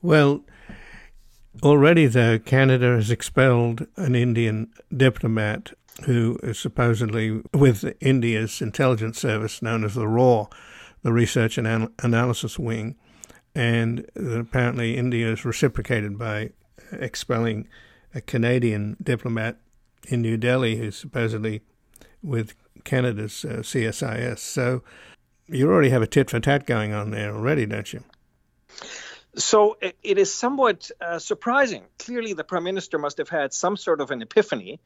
Well, already though, Canada has expelled an Indian diplomat who is supposedly with India's intelligence service known as the RAW, the Research and An- Analysis Wing, and apparently India is reciprocated by expelling a Canadian diplomat in New Delhi who's supposedly with Canada's uh, CSIS. So you already have a tit for tat going on there already, don't you? So it is somewhat uh, surprising. Clearly, the prime minister must have had some sort of an epiphany,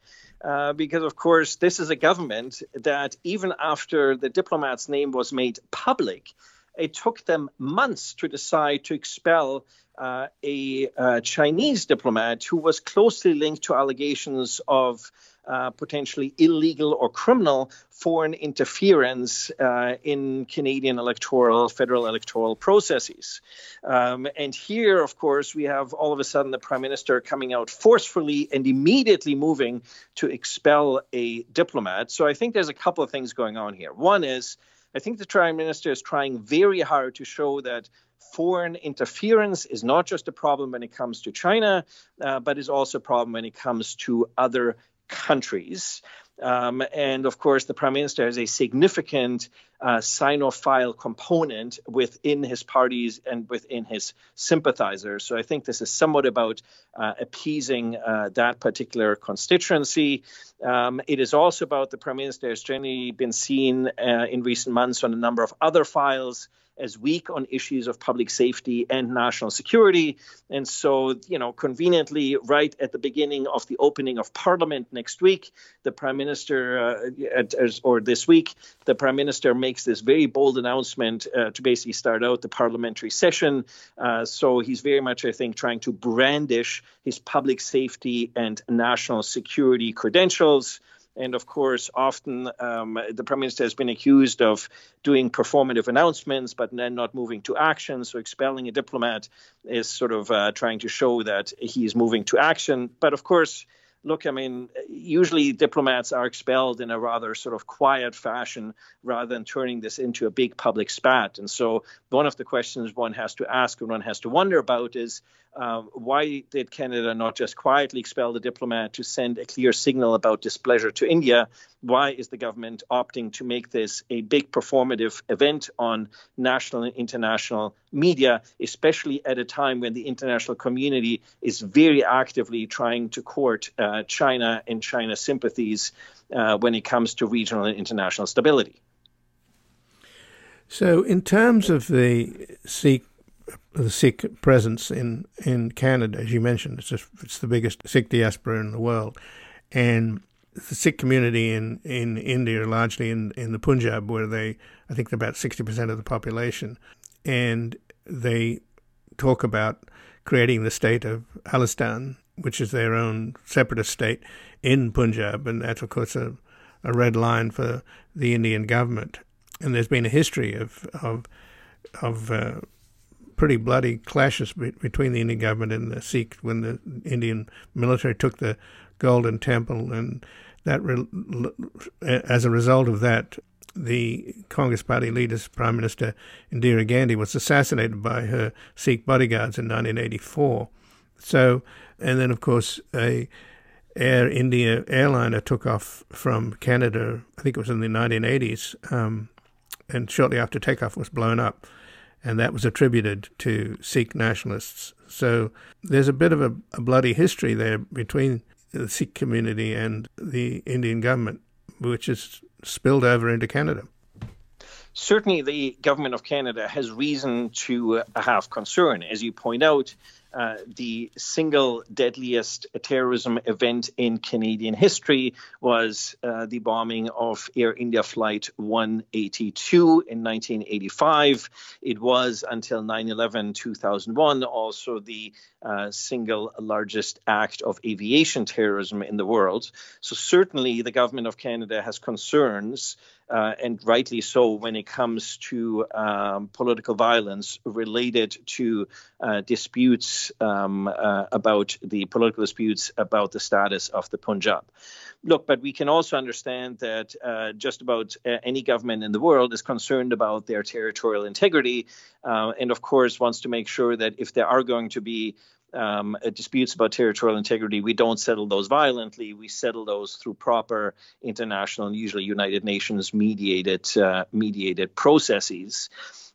uh, because, of course, this is a government that, even after the diplomat's name was made public, it took them months to decide to expel uh, a uh, Chinese diplomat who was closely linked to allegations of uh, potentially illegal or criminal foreign interference uh, in Canadian electoral, federal electoral processes. Um, and here, of course, we have all of a sudden the prime minister coming out forcefully and immediately moving to expel a diplomat. So I think there's a couple of things going on here. One is, I think the prime minister is trying very hard to show that foreign interference is not just a problem when it comes to China, uh, but is also a problem when it comes to other countries. Um, and of course, the prime minister has a significant uh, Sinophile component within his parties and within his sympathizers. So I think this is somewhat about uh, appeasing uh, that particular constituency. Um, it is also about the prime minister has generally been seen uh, in recent months on a number of other files as weak on issues of public safety and national security. And so, you know, conveniently, right at the beginning of the opening of Parliament next week, the Prime Minister, uh, or this week, the Prime Minister makes this very bold announcement uh, to basically start out the parliamentary session. Uh, so he's very much, I think, trying to brandish his public safety and national security credentials. And of course, often um, the prime minister has been accused of doing performative announcements, but then not moving to action. So expelling a diplomat is sort of uh, trying to show that he is moving to action. But of course, look, I mean, usually diplomats are expelled in a rather sort of quiet fashion rather than turning this into a big public spat. And so, one of the questions one has to ask and one has to wonder about is uh, why did Canada not just quietly expel the diplomat to send a clear signal about displeasure to India? Why is the government opting to make this a big performative event on national and international media, especially at a time when the international community is very actively trying to court uh, China and China's sympathies uh, when it comes to regional and international stability? So, in terms of the Sikh the Sikh presence in, in Canada, as you mentioned. It's, just, it's the biggest Sikh diaspora in the world. And the Sikh community in, in India, largely in, in the Punjab, where they, I think, they're about 60% of the population. And they talk about creating the state of Khalistan, which is their own separatist state in Punjab. And that's, of course, a, a red line for the Indian government. And there's been a history of, of, of uh, pretty bloody clashes be- between the Indian government and the Sikh when the Indian military took the Golden Temple, and that re- as a result of that, the Congress Party leader's Prime Minister Indira Gandhi was assassinated by her Sikh bodyguards in 1984. So, and then of course a Air India airliner took off from Canada. I think it was in the 1980s, um, and shortly after takeoff was blown up and that was attributed to Sikh nationalists. So there's a bit of a, a, bloody history there between the Sikh community and the Indian government, which has spilled over into Canada. Certainly, the government of Canada has reason to have concern. As you point out, uh, the single deadliest terrorism event in Canadian history was uh, the bombing of Air India Flight 182 in 1985. It was until 9 11 2001 also the uh, single largest act of aviation terrorism in the world. So, certainly, the government of Canada has concerns uh, and rightly so, when it comes to um, political violence related to uh, disputes um, uh, about the political disputes about the status of the Punjab. Look, but we can also understand that uh, just about any government in the world is concerned about their territorial integrity, and of course wants to make sure that if there are going to be um, uh, disputes about territorial integrity, we don't settle those violently. We settle those through proper international usually United Nations mediated uh, mediated processes.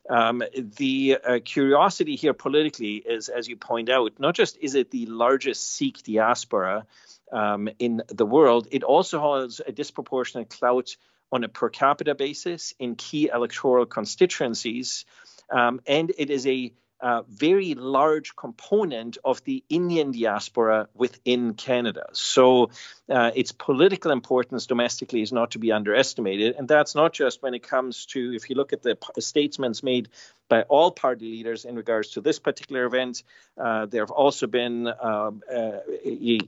Um, the uh, curiosity here politically is, as you point out, not just is it the largest Sikh diaspora um, in the world, it also has a disproportionate clout on a per capita basis in key electoral constituencies. Um, and it is a uh, very large component of the Indian diaspora within Canada. So uh, its political importance domestically is not to be underestimated. And that's not just when it comes to, if you look at the statements made by all party leaders in regards to this particular event, uh, there have also been um, uh,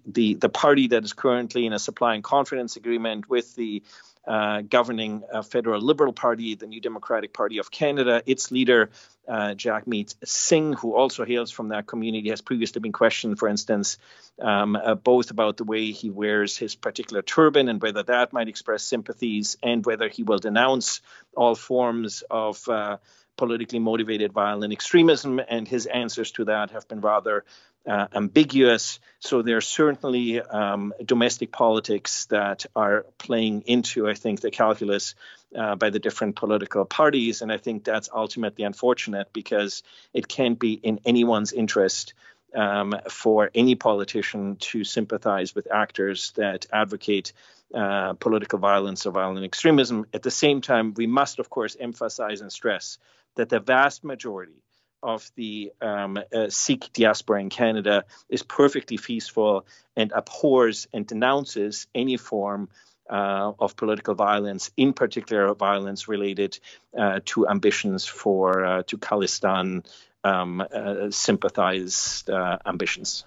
the, the party that is currently in a supply and confidence agreement with the uh, governing uh, federal Liberal Party, the New Democratic Party of Canada. Its leader, uh, Jagmeet Singh, who also hails from that community, has previously been questioned, for instance, um, uh, both about the way he wears his particular turban and whether that might express sympathies, and whether he will denounce all forms of uh, politically motivated violent extremism. And his answers to that have been rather uh, ambiguous. So there's certainly um, domestic politics that are playing into, I think, the calculus uh, by the different political parties. And I think that's ultimately unfortunate because it can't be in anyone's interest. Um, for any politician to sympathize with actors that advocate uh, political violence or violent extremism. At the same time, we must, of course, emphasize and stress that the vast majority of the um, uh, Sikh diaspora in Canada is perfectly peaceful and abhors and denounces any form uh, of political violence, in particular violence related uh, to ambitions for uh, to Khalistan um, uh, sympathized uh, ambitions.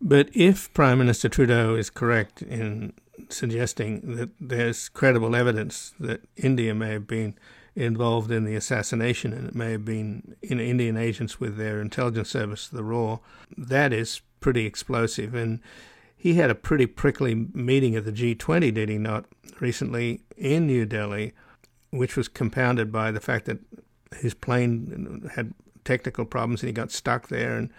But if Prime Minister Trudeau is correct in suggesting that there's credible evidence that India may have been involved in the assassination, and it may have been in Indian agents with their intelligence service, the RAW. That is pretty explosive. And he had a pretty prickly meeting at the G20, did he not, recently in New Delhi, which was compounded by the fact that his plane had technical problems and he got stuck there. And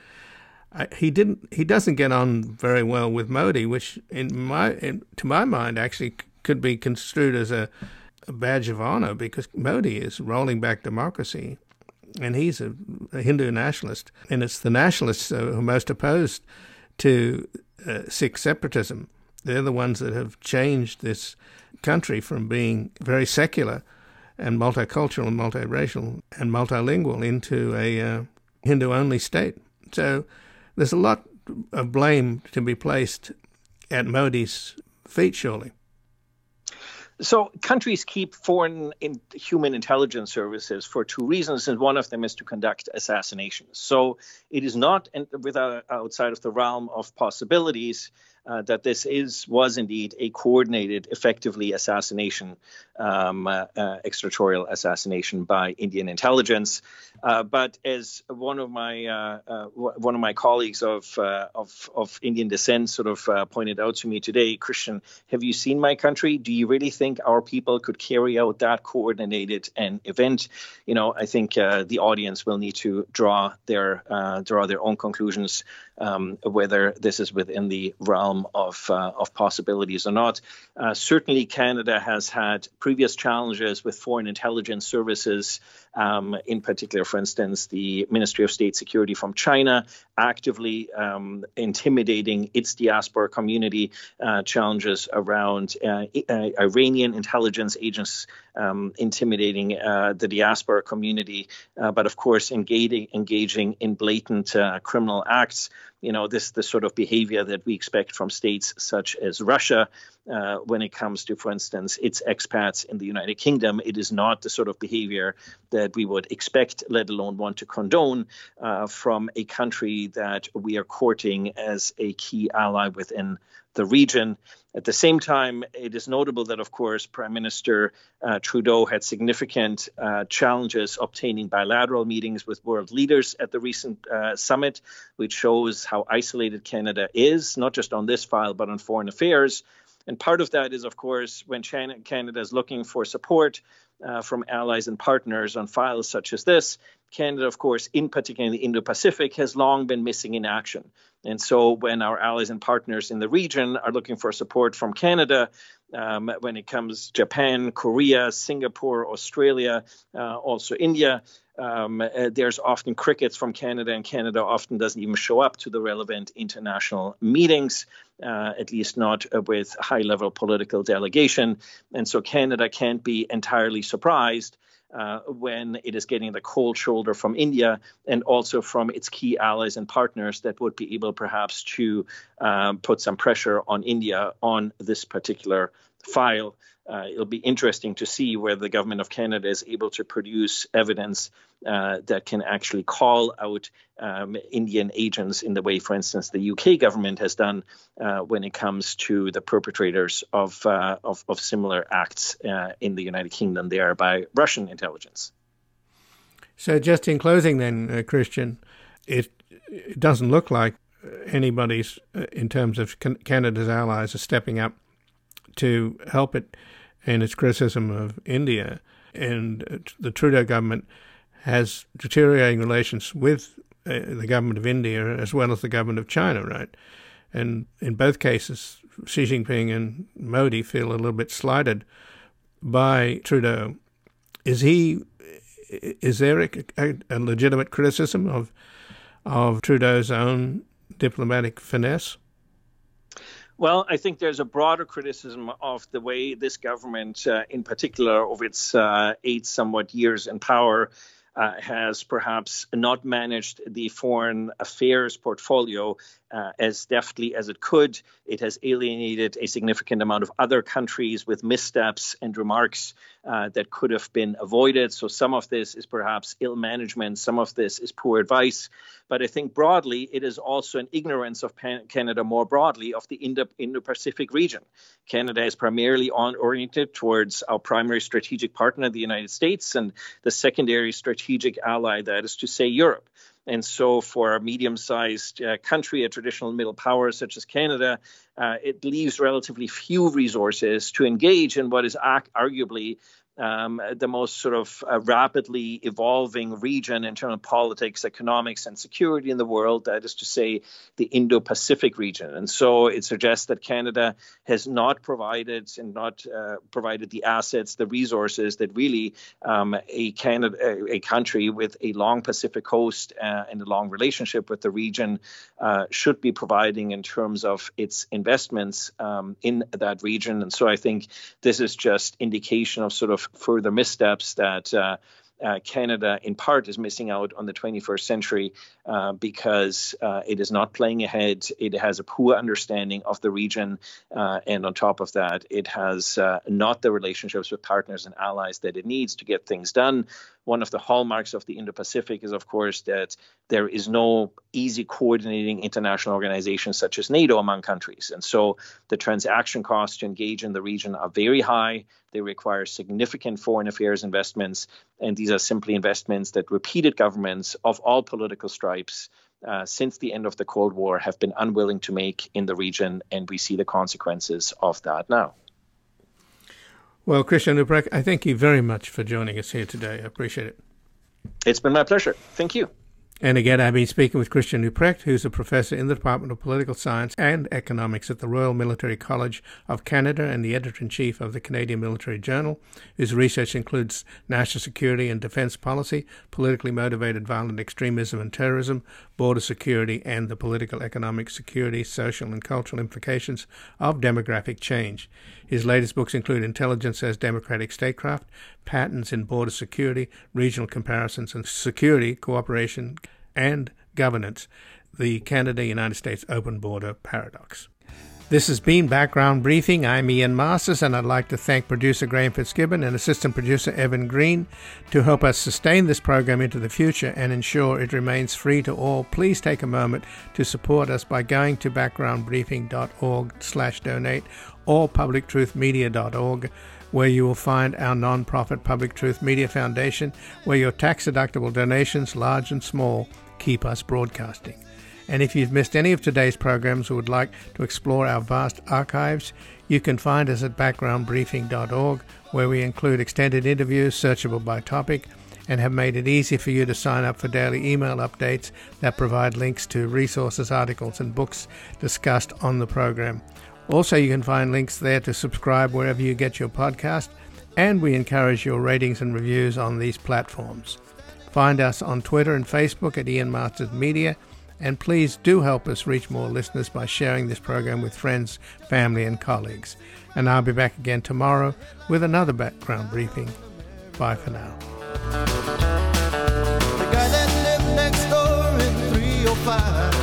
he didn't. He doesn't get on very well with Modi, which, in my, in, to my mind, actually could be construed as a a badge of honor because Modi is rolling back democracy, and he's a, a Hindu nationalist, and it's the nationalists uh, who are most opposed to uh, Sikh separatism. They're the ones that have changed this country from being very secular and multicultural and multiracial and multilingual into a uh, Hindu only state. So there's a lot of blame to be placed at Modi's feet, surely. So countries keep foreign in human intelligence services for two reasons, and one of them is to conduct assassinations. So it is not without outside of the realm of possibilities uh, that this is was indeed a coordinated, effectively assassination, um, uh, uh, extraterritorial assassination by Indian intelligence. Uh, but as one of my uh, uh, one of my colleagues of, of, of Indian descent sort of pointed out to me today, Christian, have you seen my country? Do you really think our people could carry out that coordinated an event? You know, I think the audience will need to draw their draw their own conclusions um, whether this is within the realm of, uh, of possibilities or not. Uh, certainly, Canada has had previous challenges with foreign intelligence services, um, in particular, for instance, the Ministry of State Security from China actively um, intimidating its diaspora community, uh, challenges around uh, uh, Iranian intelligence agents um, intimidating uh, the diaspora community, but of course, engaging, engaging in blatant criminal acts. You know this the sort of behavior that we expect from states such as Russia uh, when it comes to, for instance, its expats in the United Kingdom. It is not the sort of behavior that we would expect, let alone want to condone, uh, from a country that we are courting as a key ally within the region. At the same time, it is notable that, of course, Prime Minister uh, Trudeau had significant uh, challenges obtaining bilateral meetings with world leaders at the recent uh, summit, which shows how isolated Canada is, not just on this file, but on foreign affairs. And part of that is, of course, when China, Canada is looking for support uh, from allies and partners on files such as this, Canada, of course, in particular in the Indo Pacific, has long been missing in action. And so when our allies and partners in the region are looking for support from Canada, um, when it comes Japan, Korea, Singapore, Australia, uh, also India, Um, uh, there's often crickets from Canada, and Canada often doesn't even show up to the relevant international meetings, uh, at least not uh, with high level political delegation. And so Canada can't be entirely surprised. Uh, when it is getting the cold shoulder from India and also from its key allies and partners that would be able perhaps to um, put some pressure on India on this particular file uh, it'll be interesting to see whether the government of Canada is able to produce evidence uh, that can actually call out um, Indian agents in the way, for instance, the UK government has done uh, when it comes to the perpetrators of, uh, of, of, similar acts uh, in the United Kingdom there by Russian intelligence. So, just in closing, then, uh, Christian, it, it doesn't look like anybody's, in terms of Canada's allies, are stepping up to help it and its criticism of India. And the Trudeau government has deteriorating relations with uh, the government of India as well as the government of China, right? And in both cases, Xi Jinping and Modi feel a little bit slighted by Trudeau. Is he? Is there a, a, a legitimate criticism of of Trudeau's own diplomatic finesse? Well, I think there's a broader criticism of the way this government, uh, in particular, of its uh, eight somewhat years in power, uh, has perhaps not managed the foreign affairs portfolio uh, as deftly as it could. It has alienated a significant amount of other countries with missteps and remarks uh, that could have been avoided. So some of this is perhaps ill management, some of this is poor advice. But I think broadly, it is also an ignorance of Pan- Canada more broadly of the Indo Pacific region. Canada is primarily on oriented towards our primary strategic partner, the United States, and the secondary strategic ally, that is to say, Europe. And so, for a medium sized uh, country, a traditional middle power such as Canada, uh, it leaves relatively few resources to engage in what is arguably um, the most sort of uh, rapidly evolving region in terms of politics, economics, and security in the world. That is to say, the Indo Pacific region. And so it suggests that Canada has not provided and not uh, provided the assets, the resources that really um, a Canada, a country with a long Pacific coast uh, and a long relationship with the region uh, should be providing in terms of its investments um, in that region. And so I think this is just indication of sort of further missteps that uh, uh, Canada, in part, is missing out on the 21st century uh, because uh, it is not playing ahead. It has a poor understanding of the region. Uh, and on top of that, it has uh, not the relationships with partners and allies that it needs to get things done. One of the hallmarks of the Indo Pacific is, of course, that there is no easy coordinating international organization such as NATO among countries. And so the transaction costs to engage in the region are very high. They require significant foreign affairs investments. And these are simply investments that repeated governments of all political stripes uh, since the end of the Cold War have been unwilling to make in the region. And we see the consequences of that now. Well, Christian Leuprecht, I thank you very much for joining us here today. I appreciate it. It's been my pleasure. Thank you. And again, I've been speaking with Christian Leuprecht, who's a professor in the Department of Political Science and Economics at the Royal Military College of Canada and the editor in chief of the Canadian Military Journal, whose research includes national security and defense policy, politically motivated violent extremism and terrorism, border security, and the political, economic, security, social, and cultural implications of demographic change. His latest books include Intelligence as Democratic Statecraft, Patterns in Border Security, Regional Comparisons, and Security, Cooperation, and Governance The Canada United States Open Border Paradox. This has been Background Briefing. I'm Ian Masters, and I'd like to thank producer Graham Fitzgibbon and assistant producer Evan Green to help us sustain this program into the future and ensure it remains free to all. Please take a moment to support us by going to backgroundbriefing.org/donate or publictruthmedia.org where you will find our non-profit Public Truth Media Foundation, where your tax-deductible donations, large and small, keep us broadcasting. And if you've missed any of today's programs or would like to explore our vast archives, you can find us at backgroundbriefing.org, where we include extended interviews searchable by topic and have made it easy for you to sign up for daily email updates that provide links to resources, articles, and books discussed on the program. Also, you can find links there to subscribe wherever you get your podcast, and we encourage your ratings and reviews on these platforms. Find us on Twitter and Facebook at Ian Masters Media. And please do help us reach more listeners by sharing this program with friends, family, and colleagues. And I'll be back again tomorrow with another background briefing. Bye for now. The guy that lived next door in 305